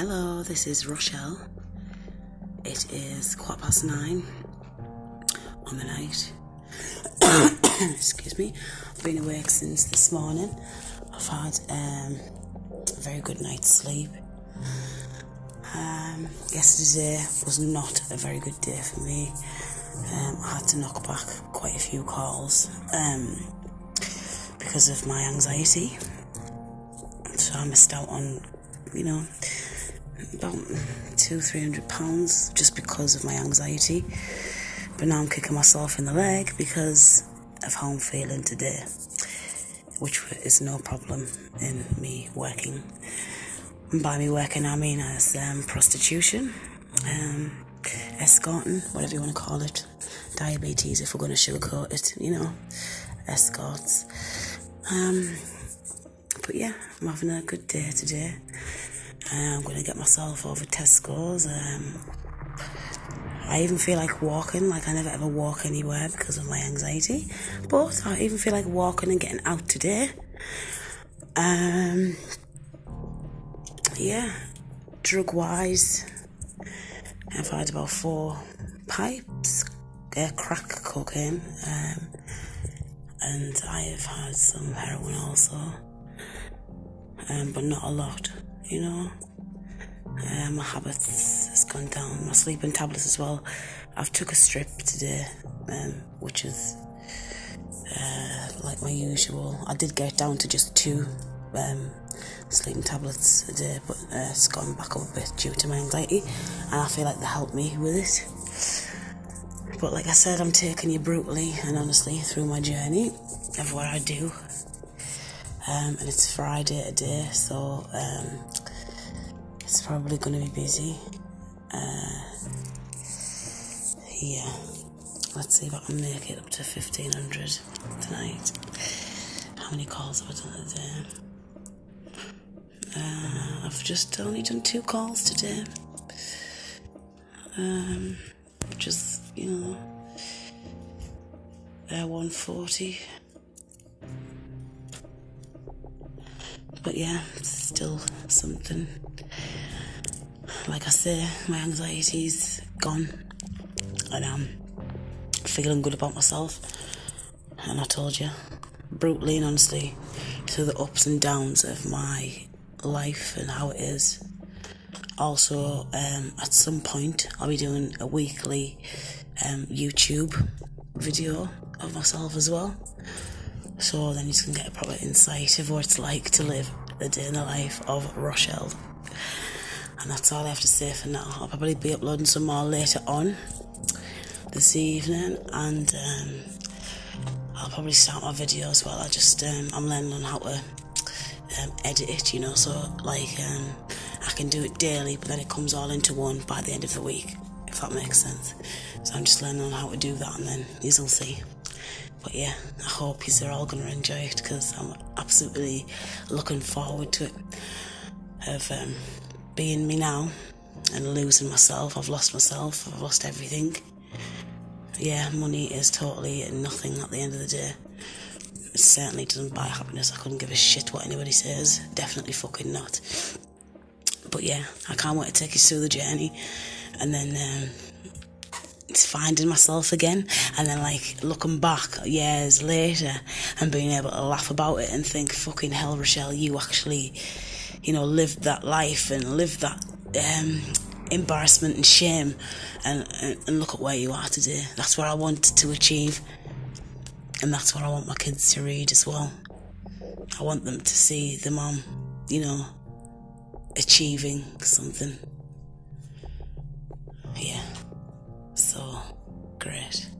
Hello, this is Rochelle. It is quarter past nine on the night. Excuse me. I've been awake since this morning. I've had um, a very good night's sleep. Um, yesterday was not a very good day for me. Um, I had to knock back quite a few calls um, because of my anxiety. So I missed out on, you know, about two, three hundred pounds just because of my anxiety. But now I'm kicking myself in the leg because of how I'm feeling today, which is no problem in me working. And by me working, I mean as um, prostitution, um, escorting, whatever you want to call it, diabetes if we're going to sugarcoat it, you know, escorts. Um, but yeah, I'm having a good day today. Uh, I'm to get myself over Tesco's. Um, I even feel like walking, like I never ever walk anywhere because of my anxiety. But I even feel like walking and getting out today. Um, yeah, drug wise, I've had about four pipes, uh, crack cocaine, um, and I have had some heroin also, um, but not a lot, you know. Uh, my habits has gone down. My sleeping tablets as well. I've took a strip today, um, which is uh, like my usual. I did get down to just two um, sleeping tablets a day, but uh, it's gone back up a bit due to my anxiety, and I feel like they help me with it. But like I said, I'm taking you brutally and honestly through my journey of what I do. Um, and it's Friday today, so um, it's probably going to be busy. Uh, yeah, let's see if I can make it up to 1500 tonight. How many calls have I done today? Uh, I've just only done two calls today. Um, just, you know, uh, 140. But yeah, it's still something. Like I say, my anxiety's gone. And I'm feeling good about myself. And I told you, brutally and honestly, through the ups and downs of my life and how it is. Also, um, at some point, I'll be doing a weekly um, YouTube video of myself as well. So then you can get a proper insight of what it's like to live the day in the life of Rochelle. And that's all I have to say for now. I'll probably be uploading some more later on this evening, and um, I'll probably start my video as well. I just um, I'm learning on how to um, edit it, you know. So like um, I can do it daily, but then it comes all into one by the end of the week, if that makes sense. So I'm just learning on how to do that, and then you'll see. But yeah, I hope you're all gonna enjoy it because I'm absolutely looking forward to it. Of um, being me now and losing myself. I've lost myself. I've lost everything. Yeah, money is totally nothing at the end of the day. It certainly doesn't buy happiness. I couldn't give a shit what anybody says. Definitely fucking not. But yeah, I can't wait to take you through the journey and then um, finding myself again. And then like looking back years later and being able to laugh about it and think fucking hell Rochelle you actually you know lived that life and lived that um, embarrassment and shame and, and, and look at where you are today. That's what I wanted to achieve. And that's what I want my kids to read as well. I want them to see the mom you know achieving something It.